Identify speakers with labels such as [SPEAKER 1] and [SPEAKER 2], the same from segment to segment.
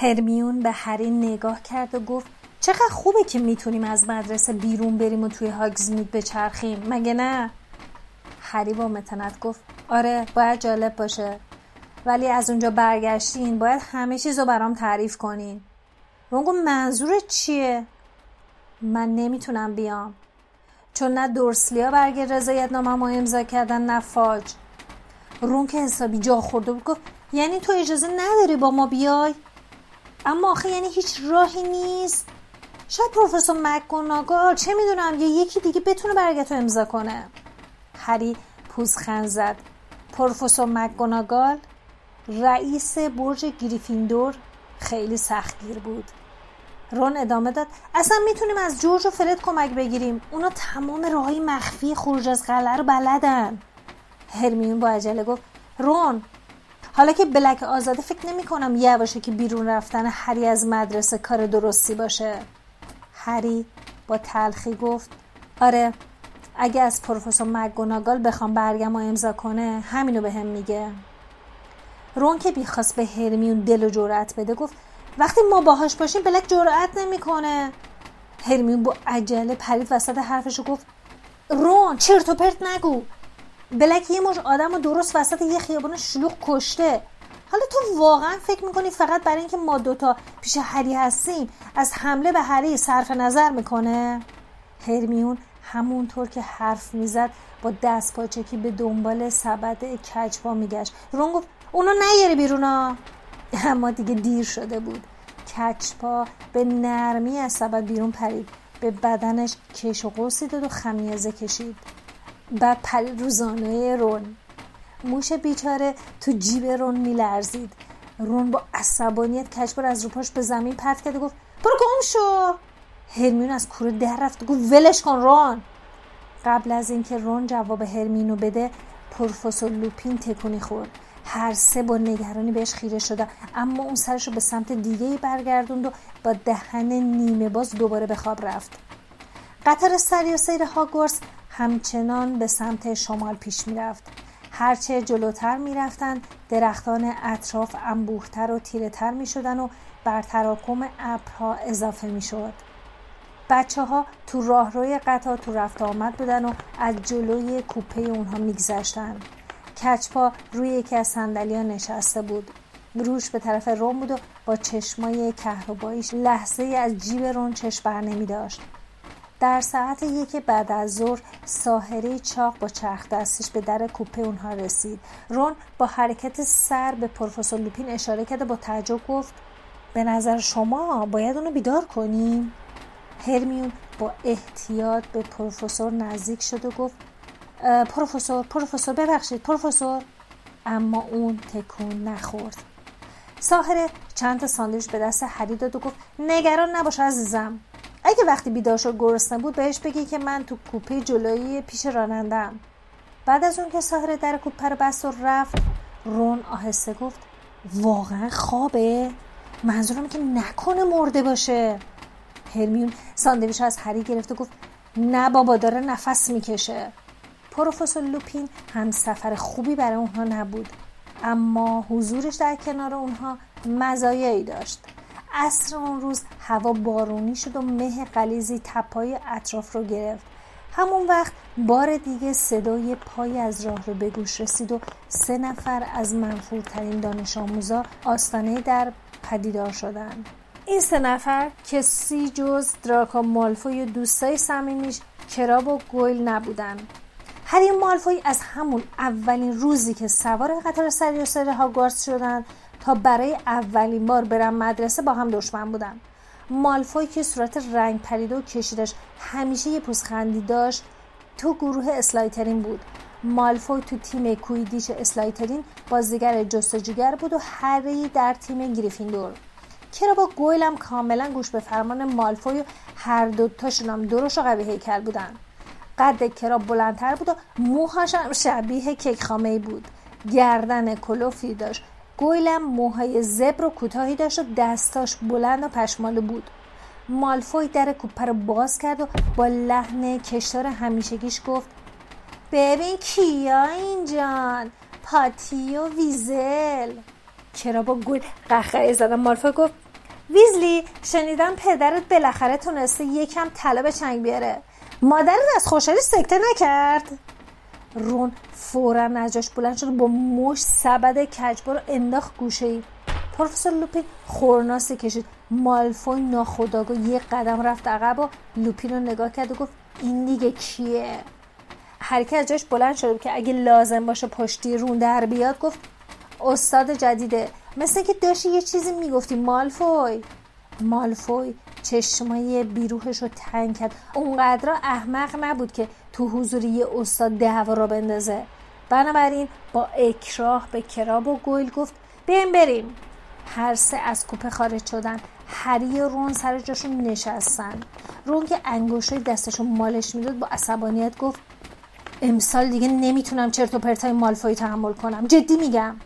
[SPEAKER 1] هرمیون به هری نگاه کرد و گفت چقدر خوبه که می‌تونیم از مدرسه بیرون بریم و توی هاگزمید بچرخیم مگه نه؟ هری با متنت گفت آره باید جالب باشه. ولی از اونجا برگشتین باید همه چیز رو برام تعریف کنین. رون گفت منظورت چیه؟ من نمی‌تونم بیام. چون نه دورسلیا برگ رضایت نامه امضا کردن نه فاج. رون که حسابی جا خورده بود گفت یعنی تو اجازه نداری با ما بیای؟ اما آخه یعنی هیچ راهی نیست. شاید پروفسور مکگوناگال چه می‌دونم یا یکی دیگه بتونه برگتو امضا کنه. هری پوزخند زد. پروفسور مکگوناگال رئیس برج گریفیندور خیلی سختگیر بود. رون ادامه داد. اصلا می‌تونیم از جورج و فرد کمک بگیریم. اونا تمام راههای مخفی خروج از قلعه رو بلدن. هرمیون با عجله گفت رون حالا که بلک آزاده فکر نمی کنم یه باشه که بیرون رفتن هری از مدرسه کار درستی باشه. هری با تلخی گفت آره اگه از پروفسور مگوناگال بخوام برگم و امضا کنه همینو به هم میگه. رون که بیخواست به هرمیون دل و جرأت بده گفت وقتی ما باهاش باشیم بلک جرأت نمی‌کنه هرمیون با عجله پرید وسط حرفش گفت رون چرت و پرت نگو. بلک یه مش آدم و درست وسط یه خیابان شلوغ کشته. حالا تو واقعا فکر می‌کنی فقط برای اینکه ما دوتا پیش هری هستیم از حمله به هری صرف نظر می‌کنه؟ هرمیون همونطور که حرف می‌زد با دست پاچکی به دنبال سبد کچبا میگشت. رون گفت اونو نیاری بیرونا اما دیگه دیر شده بود. کچپا به نرمی از سبد بیرون پرید. به بدنش کش و قوسی داد و خمیازه کشید. بعد پرید روزانه رون. موش بیچاره تو جیب رون میلرزید. رون با عصبانیت کچپا از روپاش به زمین پرت کرد و گفت برو گم شو. هرمیون از کوره در رفت و گفت ولش کن رون. قبل از اینکه رون جواب هرمینو بده پروفسور لوپین تکونی خورد. هر سه با نگرانی بهش خیره شده اما اون سرش رو به سمت دیگه ای برگردوند و با دهن نیمه باز دوباره به خواب رفت. قطار سری و سیر هاگوارس همچنان به سمت شمال پیش می‌رفت هرچه جلوتر می‌رفتند درختان اطراف انبوهتر و تیره تر می شدن و بر تراکم ابرها اضافه می شد. بچه ها تو راهروی قطار تو رفت آمد بودن و از جلوی کوپه اونها میگذشتن. کچپا روی یکی از سندلیا نشسته بود. روش به طرف روم بود و با چشمای کهرباییش لحظه از جیب رون چشم بر نمی داشت. در ساعت یک بعد از ظهر ساحره چاق با چرخ دستش به در کوپه اونها رسید. رون با حرکت سر به پروفسور لوپین اشاره کرده با تعجب گفت به نظر شما باید اونو بیدار کنیم؟ هرمیون با احتیاط به پروفسور نزدیک شد و گفت پروفسور پروفسور ببخشید پروفسور. اما اون تکون نخورد. ساهره چند تا ساندویچ به دست هری داد و گفت نگران نباش عزیزم. اگه وقتی بیدار شد گرسنه بود بهش بگی که من تو کوپه جلویی پیش رانندم بعد از اون که ساهره در کوپه رو بست و رفت رون آهسته گفت واقعا خوابه؟ منظورم که نکنه مرده باشه. هرمیون ساندویچ از هری گرفت و گفت نه بابا داره نفس می‌کشه. پروفسور لوپین هم سفر خوبی برای اونها نبود اما حضورش در کنار اونها مزایایی داشت. عصر اون روز هوا بارونی شد و مه قلیزی تپای اطراف رو گرفت. همون وقت بار دیگه صدای پای از راه رو به گوش رسید و سه نفر از منفورترین دانش آموزا آستانه در پدیدار شدند این سه نفر کسی جز دراکا مالفوی و دوستای صمیمیش کراب و گویل نبودن. هری مالفوی از همون اولین روزی که سوار قطار سری و سر هاگوارتس شدن تا برای اولین بار برن مدرسه با هم دشمن بودن. مالفوی که صورت رنگ پریده و کشیدش همیشه یه پوزخندی داشت تو گروه اسلایترین بود. مالفوی تو تیم کویدیش اسلایترین بازیگر جستجوگر بود و هری در تیم گریفیندور. کرا با گویلم کاملا گوش به فرمان مالفوی و هر دوتاشون هم درش و قوی هیکل بودن. قد کراب بلندتر بود و موهاش هم شبیه کیک خامه بود. گردن کلوفی داشت. گویلم موهای زبر و کوتاهی داشت و دستاش بلند و پشمالو بود. مالفوی در کوپه رو باز کرد و با لحن کشتار همیشگیش گفت ببین کیا اینجان؟ پاتی و ویزل. چرا با گویل قهقه زدن؟ مالفوی گفت ویزلی شنیدم پدرت بالاخره تونسته یکم طلا به چنگ بیاره. مادرت از خوشحالی سکته نکرد؟ رون فورا نجاش بلند شد با مش سبد کجبار رو انداخت گوشه ای. پروفسور لوپین خورناسی کشید. مالفوی ناخداگاه یه قدم رفت عقب و لوپین رو نگاه کرد و گفت این دیگه کیه؟ حرکت از جاش بلند شد که اگه لازم باشه پشتی رون در بیاد گفت استاد جدیده مثل که داشتی یه چیزی می‌گفتی مالفوی. مالفوی چشمای بیروهش رو تنگ کرد. اونقدر احمق نبود که تو حضور یه استاد دعوا را بندازه. بنابراین با اکراه به کراب و گویل گفت بیم بریم. هر سه از کوپه خارج شدن. هری و رون سر جاشون نشستن. رون که انگوشای دستشون مالش می‌داد با عصبانیت گفت امسال دیگه نمی‌تونم چرت و پرتای مالفوی تحمل کنم. جدی میگم.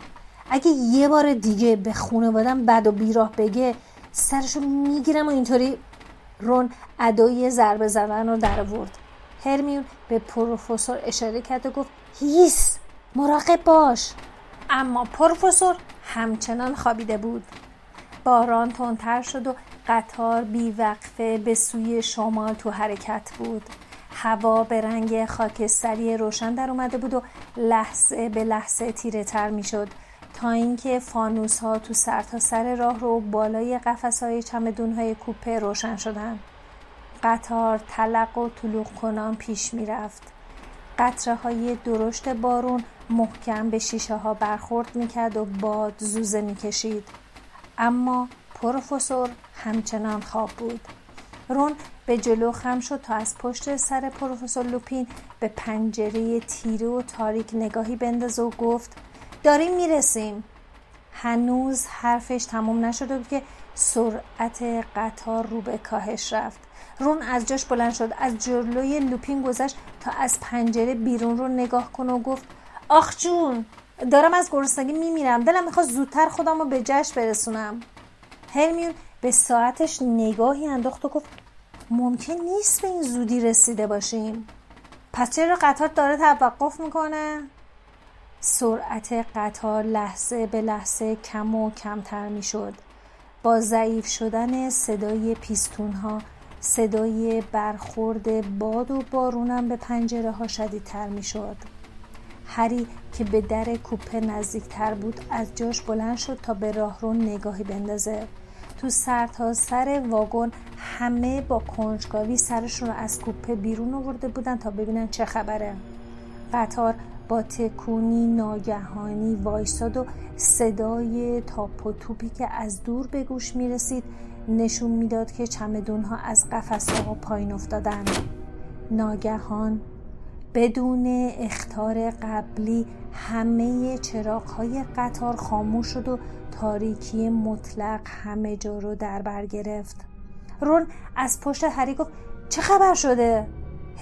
[SPEAKER 1] اگه یه بار دیگه به خونوادم بد و بیراه بگه سرشو می‌گیرم و اینطوری رون ادای ضربه زدن رو در ورد هرمیون به پروفسور اشاره کرد و گفت هیس مراقب باش. اما پروفسور همچنان خوابیده بود. باران تندتر شد و قطار بیوقفه به سوی شمال تو حرکت بود. هوا به رنگ خاکستری روشن در اومده بود و لحظه به لحظه تیره تر می شد تا اینکه فانوس ها تو سرتاسر سر راه رو بالای قفس های چمدون های کوپه روشن شدن قطار تلق و طلوق کنان پیش می رفت قطره های درشت بارون محکم به شیشه ها برخورد می کرد و باد زوزه می کشید اما پروفسور همچنان خواب بود. رون به جلو خم شد تا از پشت سر پروفسور لوپین به پنجره تیره و تاریک نگاهی بندازه و گفت داریم می‌رسیم. هنوز حرفش تمام نشده بود که سرعت قطار رو به کاهش رفت. رون از جاش بلند شد از جلوی لوپین گذشت تا از پنجره بیرون رو نگاه کنه و گفت آخ جون دارم از گرسنگی میمیرم دلم می‌خواد زودتر خودم رو به جشن برسونم. هرمیون به ساعتش نگاهی انداخت و گفت ممکن نیست به این زودی رسیده باشیم. پس چرا قطار داره توقف می‌کنه؟ سرعت قطار لحظه به لحظه کم و کمتر می‌شد. با ضعیف شدن صدای پیستون ها صدای برخورد باد و بارونم به پنجره ها شدیدتر می شد. هری که به در کوپه نزدیکتر بود از جاش بلند شد تا به راهرو نگاهی بندازه تو سر تا سر واگن همه با کنجکاوی سرشون رو از کوپه بیرون آورده بودن تا ببینن چه خبره قطار با تکونی ناگهانی وایستاد و صدای تاپ و توپی که از دور به گوش می رسید نشون می‌داد که چمدون ها از قفس ها پایین افتادن ناگهان بدون اختار قبلی همه چراغ های قطار خاموش شد و تاریکی مطلق همه جا رو در بر گرفت. رون از پشت هری گفت چه خبر شده؟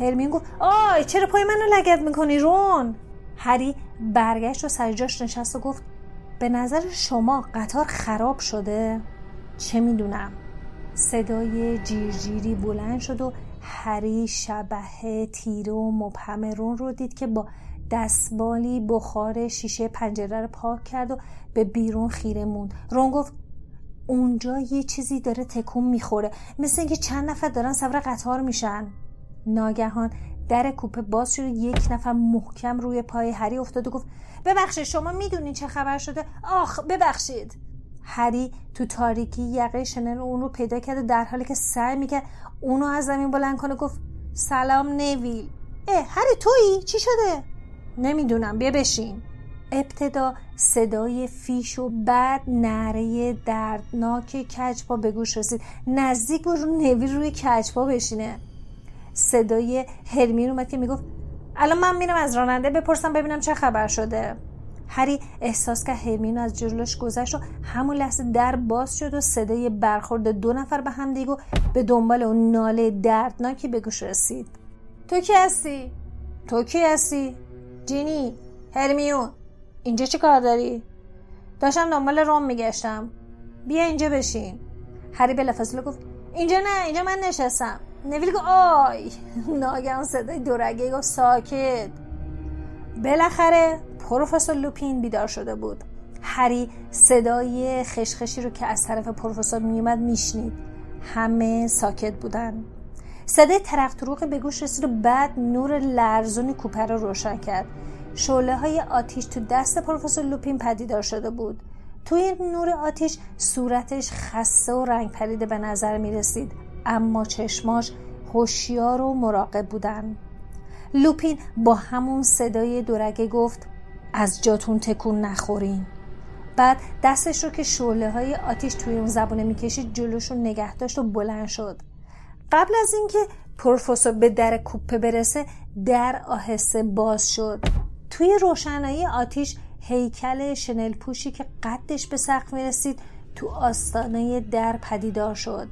[SPEAKER 1] هرمین گفت آی چرا پای منو لگت می‌کنی رون؟ هری برگشت و سرجاش نشست و گفت به نظر شما قطار خراب شده؟ چه می‌دونم؟ صدای جیرجیری بلند شد و هری شبه تیره و مبهم رون رو دید که با دستبالی بخار شیشه پنجره رو پاک کرد و به بیرون خیره موند. رون گفت اونجا یه چیزی داره تکون می‌خوره. مثل اینکه چند نفر دارن سوار قطار میشن. ناگهان در کوپه باز شد یک نفر محکم روی پای هری افتاد و گفت ببخشید شما می‌دونین چه خبر شده؟ آخ ببخشید. هری تو تاریکی یقه شنل اون رو پیدا کرد در حالی که سعی می‌کرد اونو از زمین بلند کنه گفت سلام نویل. اه هری تویی؟ چی شده؟ نمی‌دونم بیا بشین. ابتدا صدای فیش و بعد نره دردناک کچپا به گوش رسید. نزدیک بود رو نویل روی کچپا بشینه. صدای هرمین اومد که می‌گفت الان من میرم از راننده بپرسم ببینم چه خبر شده. هری احساس که هرمین از جلوش گذشت و همون لحظه در باز شد و صدای برخورد دو نفر به هم دیگه به دنبال اون ناله دردناکی به گوش رسید. تو کی هستی؟ تو کی هستی؟ جینی هرمیون اینجا چه کار داری؟ داشتم دنبال روم میگشتم. بیا اینجا بشین. هری بلافاصله گفت اینجا نه اینجا من نشستم. نویل گفت آی ناگهان صدای دورگه گفت ساکت. بالاخره پروفسور لوپین بیدار شده بود. هری صدای خشخشی رو که از طرف پروفسور میومد میشنید. همه ساکت بودن. صدای ترق تروق به گوش رسید و بعد نور لرزون کوپه رو روشن کرد. شعله های آتیش تو دست پروفسور لوپین پدیدار شده بود. توی نور آتیش صورتش خسته و رنگ پریده به نظر می رسید اما چشماش هوشیار و مراقب بودن. لوپین با همون صدای دورگه گفت از جاتون تکون نخورین. بعد دستش رو که شعله های آتیش توی اون زبونه می‌کشید جلوش رو نگه داشت و بلند شد. قبل از اینکه پروفسور به در کوپه برسه در آهسته باز شد. توی روشنایی آتیش هیکل شنل پوشی که قدش به سقف می‌رسید تو آستانه در پدیدار شد.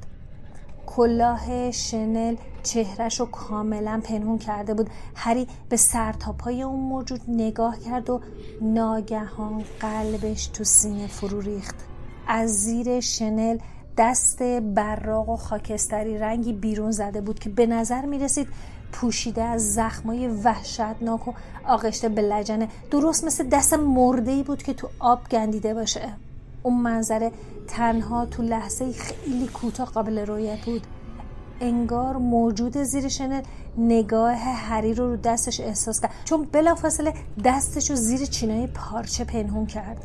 [SPEAKER 1] کلاه شنل چهرش رو کاملا پنهون کرده بود. هری به سرتاپای اون موجود نگاه کرد و ناگهان قلبش تو سینه فرو ریخت. از زیر شنل دست براق و خاکستری رنگی بیرون زده بود که به نظر می رسید پوشیده از زخمای وحشتناک و آغشته به لجنه درست مثل دست مرده بود که تو آب گندیده باشه. اون منظره تنها تو لحظه خیلی کوتاه قابل رویت بود. انگار موجود زیر شنل نگاه هری رو رو دستش احساس کرد. چون بلافاصله دستش رو زیر چینای پارچه پنهون کرد.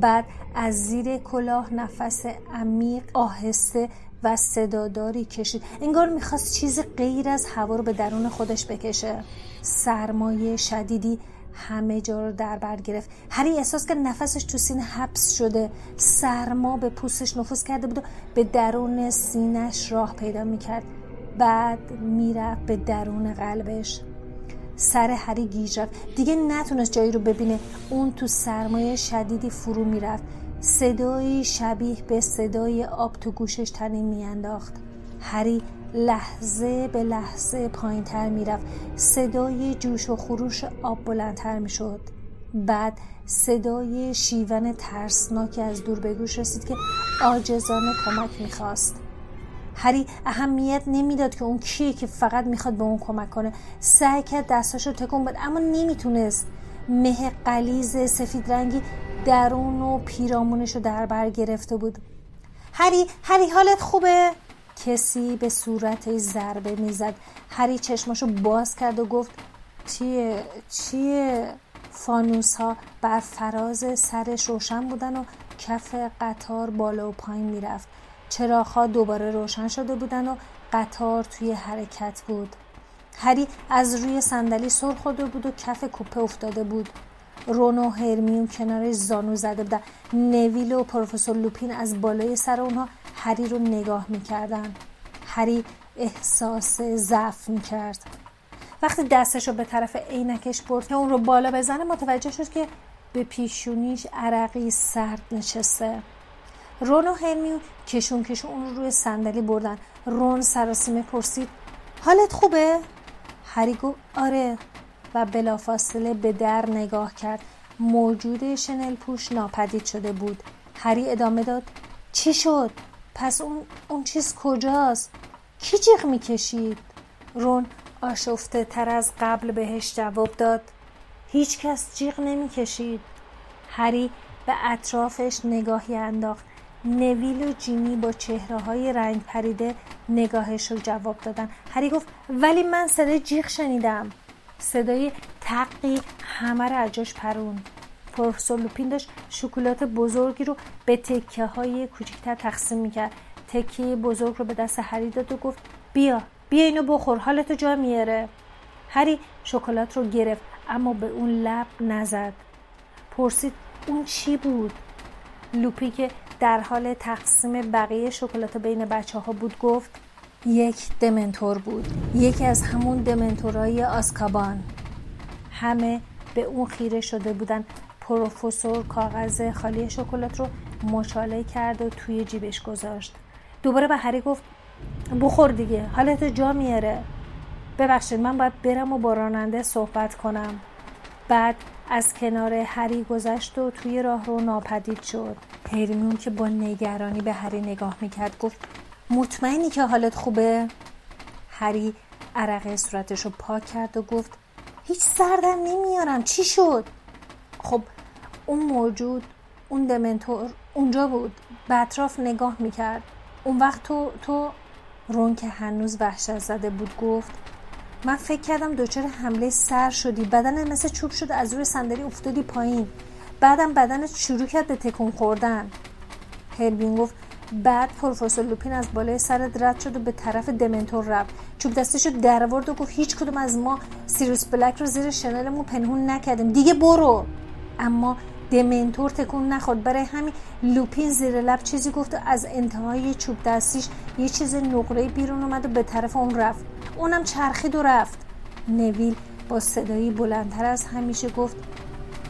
[SPEAKER 1] بعد از زیر کلاه نفس عمیق آهسته و صداداری کشید. انگار می‌خواست چیز غیر از هوا رو به درون خودش بکشه. سرمایه شدیدی همه جا رو در بر گرفت. هری احساس که نفسش تو سینه حبس شده. سرما به پوستش نفوذ کرده بود و به درون سینش راه پیدا می‌کرد. بعد می‌رفت به درون قلبش. سر هری گیج رفت. دیگه نتونست جایی رو ببینه. اون تو سرمایه شدیدی فرو می‌رفت. صدایی شبیه به صدای آب تو گوشش تنین میانداخت. هری لحظه به لحظه پایین تر می‌رفت. صدای جوش و خروش آب بلندتر می‌شد. بعد صدای شیون ترسناکی از دور به گوش رسید که آجزانه کمک می‌خواست. هری اهمیت نمی‌داد که اون کیه که فقط می‌خواد به اون کمک کنه. سعی کرد دستاشو تکون بده اما نمی‌تونست. مه قلیز سفید رنگی درون و پیرامونش رو در بر گرفته بود. هری هری حالت خوبه؟ کسی به صورت ضربه می‌زد. هری چشماشو باز کرد و گفت چیه؟ چیه؟ فانوس ها بر فراز سرش روشن بودن و کف قطار بالا و پایین می‌رفت. چراغها دوباره روشن شده بودن و قطار توی حرکت بود. هری از روی صندلی سر خورده بود و کف کوپه افتاده بود. رون و هرمیون کنارش زانو زده بودن. نویل و پروفسور لوپین از بالای سر اونها هری رو نگاه می‌کردن هری احساس ضعف می‌کرد. وقتی دستش رو به طرف عینکش برد که اون رو بالا بزنه متوجه شد که به پیشونیش عرقی سرد نشسته. رون و هرمیون کشون کشون اون رو روی صندلی بردن. رون سراسیمه پرسید حالت خوبه؟ هری گفت آره. و بلافاصله به در نگاه کرد. موجود شنل پوش ناپدید شده بود. هری ادامه داد چی شد؟ پس اون, اون چیز کجاست؟ کی جیغ می‌کشید؟ رون آشفته تر از قبل بهش جواب داد. هیچ کس جیغ نمی‌کشید. هری به اطرافش نگاهی انداخت. نویل و جینی با چهره های رنگ پریده نگاهش رو جواب دادن. هری گفت ولی من صدای جیغ شنیدم. صدای تقی همه رو از جاش پرون پروفسور لوپین داشت شکلات بزرگی رو به تکه های کوچکتر تقسیم می‌کرد. تکه بزرگ رو به دست هری داد و گفت بیا بیا اینو بخور حالتو جا میاره هری شکلات رو گرفت اما به اون لب نزد. پرسید اون چی بود؟ لوپی که در حال تقسیم بقیه شکلات بین بچه ها بود گفت یک دمنتور بود یکی از همون دمنتورای آسکابان. همه به اون خیره شده بودن. پروفسور کاغذ خالی شکلات رو مچاله کرد و توی جیبش گذاشت دوباره به هری گفت بخور دیگه حالت جا میاره ببخشید من باید برم و با راننده صحبت کنم بعد از کنار هری گذشت و توی راه رو ناپدید شد هرمیون که با نگرانی به هری نگاه می‌کرد گفت مطمئنی که حالت خوبه؟ هری عرق صورتش رو پاک کرد و گفت هیچ سردم نمیارم چی شد؟ خب اون موجود اون دمنتور اونجا بود. به اطراف نگاه می‌کرد. اون وقت تو تو رون که هنوز وحشت زده بود گفت من فکر کردم دچار حمله سر شدی. بدن مثل چوب شده از روی صندلی افتادی پایین. بعدم بدنت شروع کرد به تکون خوردن. هربین گفت بعد پروفسور لوپین از بالای سرت رد شد و به طرف دمنتور رفت. چوب دستش رو در و گفت هیچ کدوم از ما سیروس بلک رو زیر شنلمون پنهون نکردیم. دیگه برو. اما دمنتور تکون نخورد. برای همین لوپین زیر لب چیزی گفت و از انتهای چوب دستیش یه چیز نقره بیرون اومد و به طرف اون رفت. اونم چرخید و رفت. نویل با صدایی بلندتر از همیشه گفت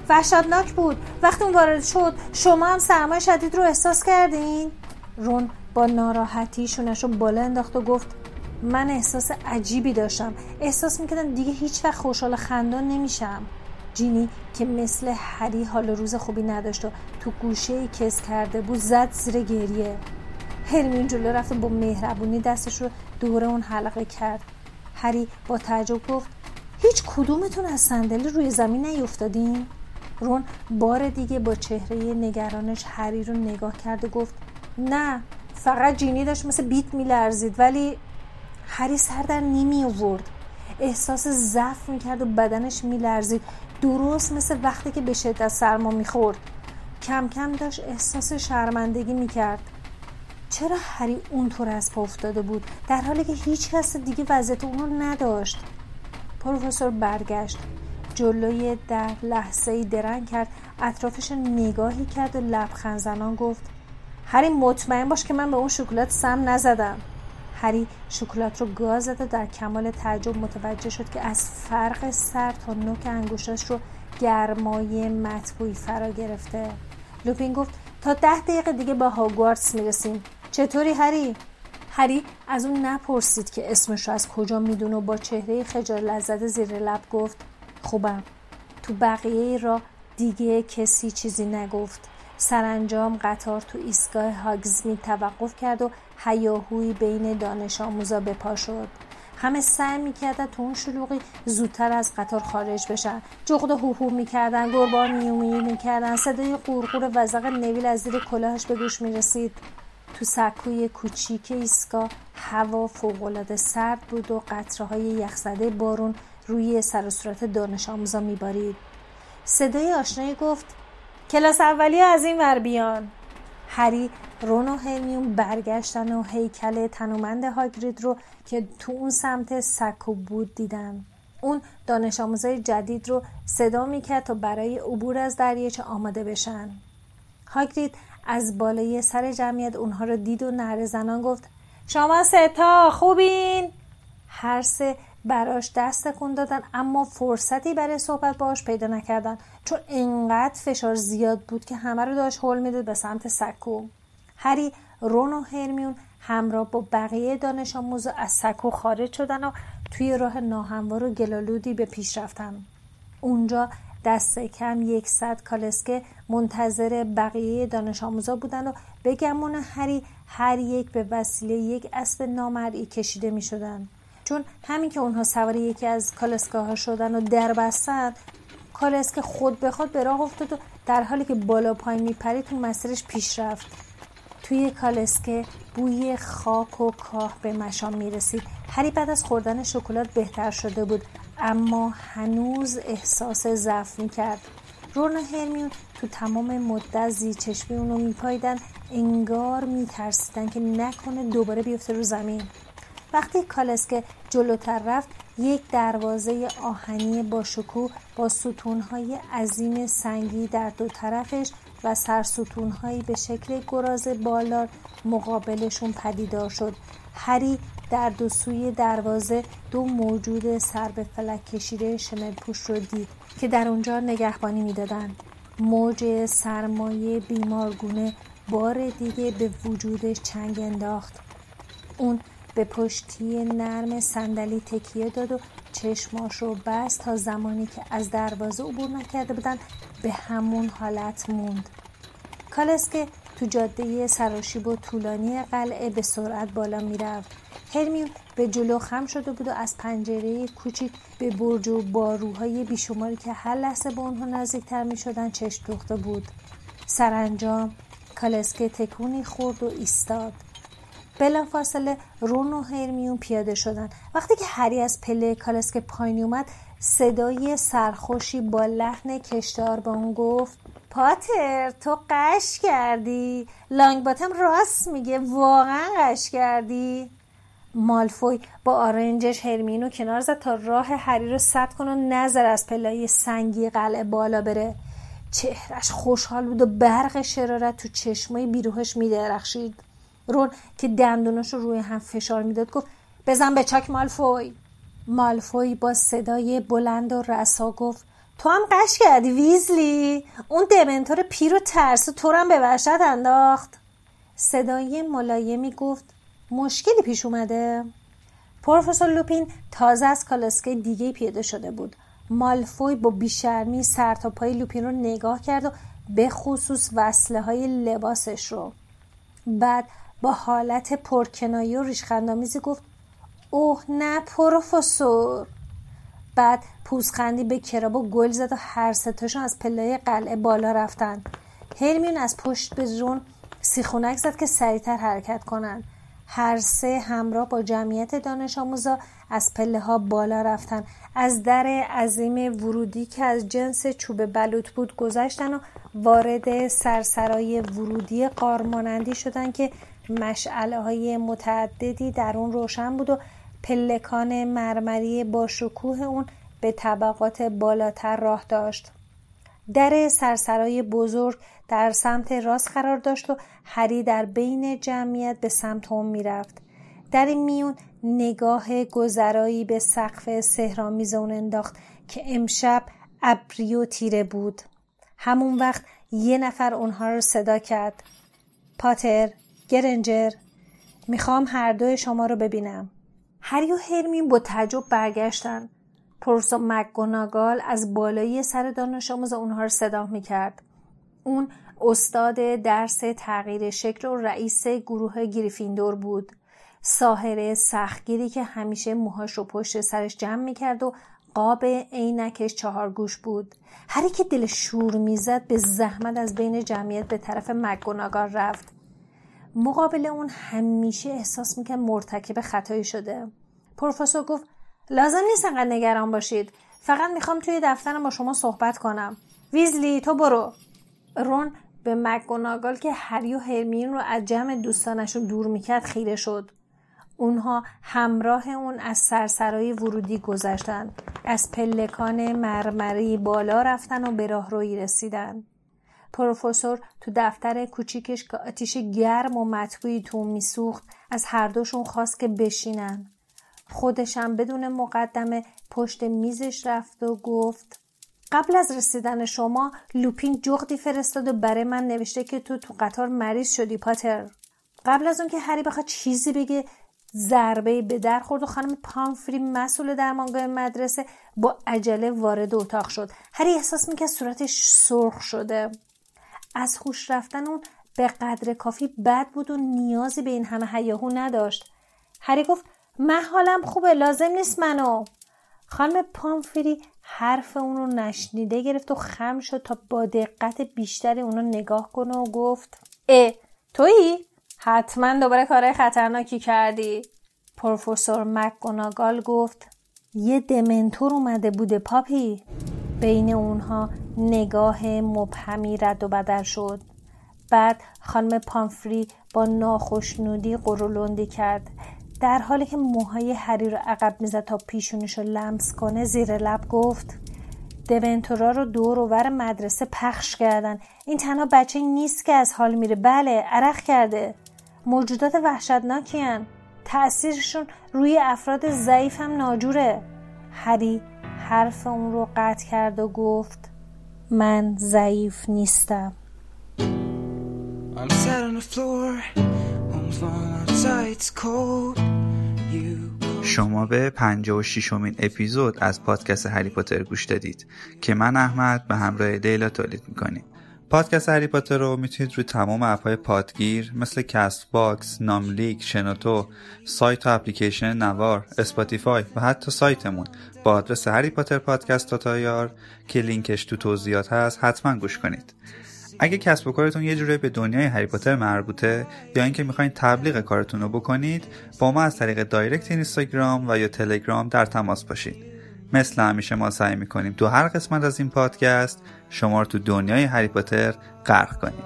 [SPEAKER 1] وحشتناک بود. وقتی اون وارد شد شما هم سرمای شدید رو احساس کردین؟ رون با ناراحتی شونش رو بالا انداخت و گفت من احساس عجیبی داشتم. احساس می‌کردم دیگه هیچ وقت خوشحال خندان نمیشم. جینی که مثل هری حال روز خوبی نداشت و تو گوشه کس کرده بود زد زیر گریه. هرمین جلو رفت با مهربونی دستش رو دور اون حلقه کرد. هری با تعجب گفت هیچ کدومتون از صندلی روی زمین نیفتادین؟ رون بار دیگه با چهره نگرانش هری رو نگاه کرد و گفت نه فقط جینی داشت مثل بیت میلرزید ولی هری سر در نیمی آورد. احساس ضعف می‌کرد و بدنش میلرزید. درست مثل وقتی که به شدت سرما می‌خورد. کم کم داشت احساس شرمندگی می‌کرد. چرا هری اونطور از پا افتاده بود؟ در حالی که هیچ کس دیگه وضعیت اونو نداشت. پروفسور برگشت. جلوی در لحظه درنگ کرد. اطرافش نگاهی کرد و لبخند زنان گفت هری مطمئن باش که من به اون شکلات سم نزدم. هری شکلات رو گاز زد و در کمال تعجب متوجه شد که از فرق سر تا نوک انگشتاش رو گرمای مطبوعی فرا گرفته. لوپین گفت تا ده دقیقه دیگه با هاگوارتس می‌رسیم. چطوری هری؟ هری از اون نپرسید که اسمش رو از کجا می‌دونه و با چهره خجالت زده زیر لب گفت خوبم. تو بقیه را دیگه کسی چیزی نگفت. سرانجام قطار تو ایستگاه هاگزمی توقف کرد و هیاهوی بین دانش آموزا به شد. همه سعی می‌کردن تو اون شلوغی زودتر از قطار خارج بشن. جغد هوهو می‌کردن گربان میومی می‌کردن. صدای قورقور وزق نویل از زیر کلاهش به گوش می‌رسید. تو سکوی کوچیک ایستگاه هوا فوقالعاده سرد بود و قطره های یخزده بارون روی سر و صورت دانش آموزا میبارید. صدای آشنایی گفت کلاس اولی از این ور بیان. هری رون و هرمیون برگشتن و هیکل تنومند هاگرید رو که تو اون سمت سکو بود دیدن اون دانش آموزای جدید رو صدا می‌کرد تا برای عبور از دریاچه آماده بشن. هاگرید از بالای سر جمعیت اونها رو دید و نهر زنان گفت شما ستا خوبین؟ هر سه براش دست کن دادن اما فرصتی برای صحبت باش پیدا نکردن چون انقدر فشار زیاد بود که همه رو داشت حل می‌داد به سمت سکو. هری رون و هرمیون همراه با بقیه دانش آموزا از سکو خارج شدن و توی راه ناهموار و گلالودی به پیش رفتن اونجا دست کم یکصد کالسکه منتظر بقیه دانش آموزا بودن و به گمون هری هر یک به وسیله یک اسب نامرئی کشیده می شدن. چون همین که اونها سوار یکی از کالسکه ها شدن و در بستن کالسکه خود به خود به راه افتاد و در حالی که بالا پایین میپرید تو مسیرش پیش رفت توی کالسکه بوی خاک و کاه به مشام می رسید هری بعد از خوردن شکلات بهتر شده بود اما هنوز احساس ضعف می کرد رون و هرمیون تو تمام مدت زیر چشمی اونو میپاییدن انگار میترسیدن که نکنه دوباره بیفته رو زمین. وقتی کالسکه جلوتر رفت یک دروازه آهنی با شکوه با ستونهای عظیم سنگی در دو طرفش و سرستونهایی به شکل گراز بالار مقابلشون پدیدار شد. هری در دو سوی دروازه دو موجود سر به فلک کشیده شمل پوش رو دید که در اونجا نگهبانی می‌دادند. موج سرمایه بیمارگونه بار دیگه به وجودش چنگ انداخت. اون به پشتی نرم صندلی تکیه داد و چشماش رو بست تا زمانی که از دروازه عبور نکرده بودن به همون حالت موند. کالسکه تو جاده سراشیب و طولانی قلعه به سرعت بالا می‌رفت. هرمیون به جلو خم شده بود و از پنجره کوچیک به برج و باروهای بیشماری که هر لحظه به اونها نزدیکتر می شدن چشم دوخته بود. سرانجام کالسکه تکونی خورد و ایستاد. بلافاصله رون و هرمیون پیاده شدن. وقتی که هری از پله کالسکه پایین اومد صدای سرخوشی با لحن کشدار به اون گفت پاتر تو قش کردی. لانگ باتم راست میگه واقعا قش کردی. مالفوی با آرنجش هرمینو کنار زد تا راه هری رو سد کن و نظر از پلای سنگی قلعه بالا بره. چهرش خوشحال بود و برق شرارت تو چشمای بیروهش میدرخشید. رون که دندوناش رو روی هم فشار می‌داد گفت بزن به چاک مالفوی. مالفوی با صدای بلند و رسا گفت تو هم قش کردی ویزلی؟ اون دمنتور پیر و ترس تو هم به وحشت انداخت. صدای ملایمی گفت مشکلی پیش اومده. پروفسور لوپین تازه از کالاسکه دیگه پیاده شده بود. مالفوی با بیشرمی سر تا پای لوپین رو نگاه کرد و به خصوص وصله های لباسش رو. بعد با حالت پرکنایی و ریشخندامیزی گفت اوه نه پروفسور. بعد پوزخندی به کراب و گل زد و هر ستاشون از پلای قلعه بالا رفتن. هرمیون از پشت به رون سیخونک زد که سریعتر حرکت کنند هر سه همراه با جمعیت دانش آموزا از پله ها بالا رفتن. از در عظیم ورودی که از جنس چوب بلوط بود گذشتن و وارد سرسرای ورودی قارمانندی شدن که مشعله های متعددی در اون روشن بود و پلکان مرمری با شکوه اون به طبقات بالاتر راه داشت. در سرسرای بزرگ در سمت راست قرار داشت و هری در بین جمعیت به سمت اون می‌رفت. در این میون نگاه گذرایی به سقف سهرامیز اون انداخت که امشب ابری و تیره بود. همون وقت یه نفر اونها رو صدا کرد. پاتر؟ گرنجر می‌خوام هر دوی شما رو ببینم. هری و هرمین با تعجب برگشتن. پروفسور مکگوناگال از بالایی سر دانش آموز اونها رو صدا می‌کرد. اون استاد درس تغییر شکل و رئیس گروه گریفیندور بود. ساهره سختگیری که همیشه موهاش رو پشت سرش جمع می‌کرد و قاب عینکش چهار گوش بود. هری که دل شور می‌زد به زحمت از بین جمعیت به طرف مکگوناگال رفت. مقابل اون همیشه احساس می‌کرد مرتکب خطایی شده. پروفسور گفت لازم نیست انقدر نگران باشید. فقط می‌خوام توی دفترم با شما صحبت کنم. ویزلی تو برو. رون به مکگوناگال که هری و هرمین رو از جمع دوستانشون دور می‌کرد خیره شد. اونها همراه اون از سرسرای ورودی گذشتن. از پلکان مرمری بالا رفتن و به راهرویی رسیدن. پروفسور تو دفتر کوچیکش که آتیش گرم و مطبوعی تو میسوخت. از هر دوشون خواست که بشینن. خودشم بدون مقدمه پشت میزش رفت و گفت قبل از رسیدن شما لوپین جغدی فرستاد و برای من نوشته که تو تو قطار مریض شدی پاتر. قبل از اون که هری بخواد چیزی بگه ضربه به در خورد و خانم پامفری مسئول درمانگاه مدرسه با عجله وارد اتاق شد. هری احساس می‌کرد صورتش سرخ شده. از خوش رفتن اون به قدر کافی بد بود و نیازی به این همه هیاهو نداشت. هری گفت من حالم خوبه لازم نیست منو. خانم پامفری حرف اون رو نشنیده گرفت و خم شد تا با دقت بیشتری اونو نگاه کنه و گفت اه تویی؟ حتما دوباره کارهای خطرناکی کردی. پروفسور مکگوناگال گفت یه دمنتور اومده بوده پاپی. بین اونها نگاه مبهمی رد و بدل شد. بعد خانم پامفری با ناخشنودی قرولندی کرد. در حالی که موهای هری رو عقب می‌زد تا پیشونش رو لمس کنه زیر لب گفت دونتورا رو دور و ور مدرسه پخش کردن. این تنها بچه نیست که از حال میره. بله عرق کرده. موجودات وحشتناکی هن. تأثیرشون روی افراد ضعیف هم ناجوره. هری حرف اون رو قطع کرد و گفت من ضعیف نیستم.
[SPEAKER 2] شما به 56 امین اپیزود از پادکست هری پاتر گوش دادید که من احمد به همراه دیلا تولید می‌کنیم. پادکست هری پاتر رو می‌تونید روی تمام اپهای پادگیر مثل Castbox، ناملیک، شنوتو، سایت و اپلیکیشن نوار، Spotify و حتی سایتمون با آدرس Harry Potter podcast dot IR که لینکش تو توضیحات هست حتما گوش کنید. اگه کسب و کارتون یه جوری به دنیای هری پاتر مربوطه یا اینکه می‌خواین تبلیغ کارتون رو بکنید با ما از طریق دایرکت اینستاگرام و یا تلگرام در تماس باشید مثل همیشه ما سعی می‌کنیم تو هر قسمت از این پادکست شما رو تو دنیای هری پاتر غرق کنیم.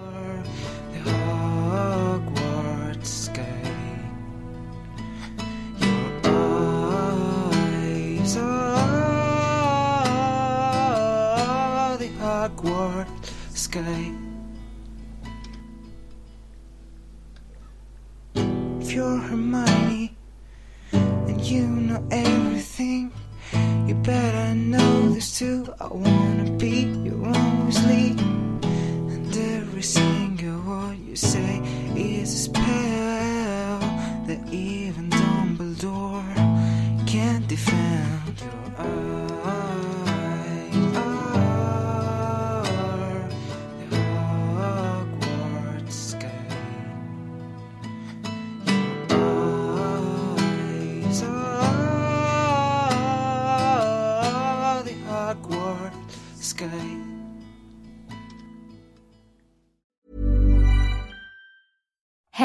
[SPEAKER 2] You're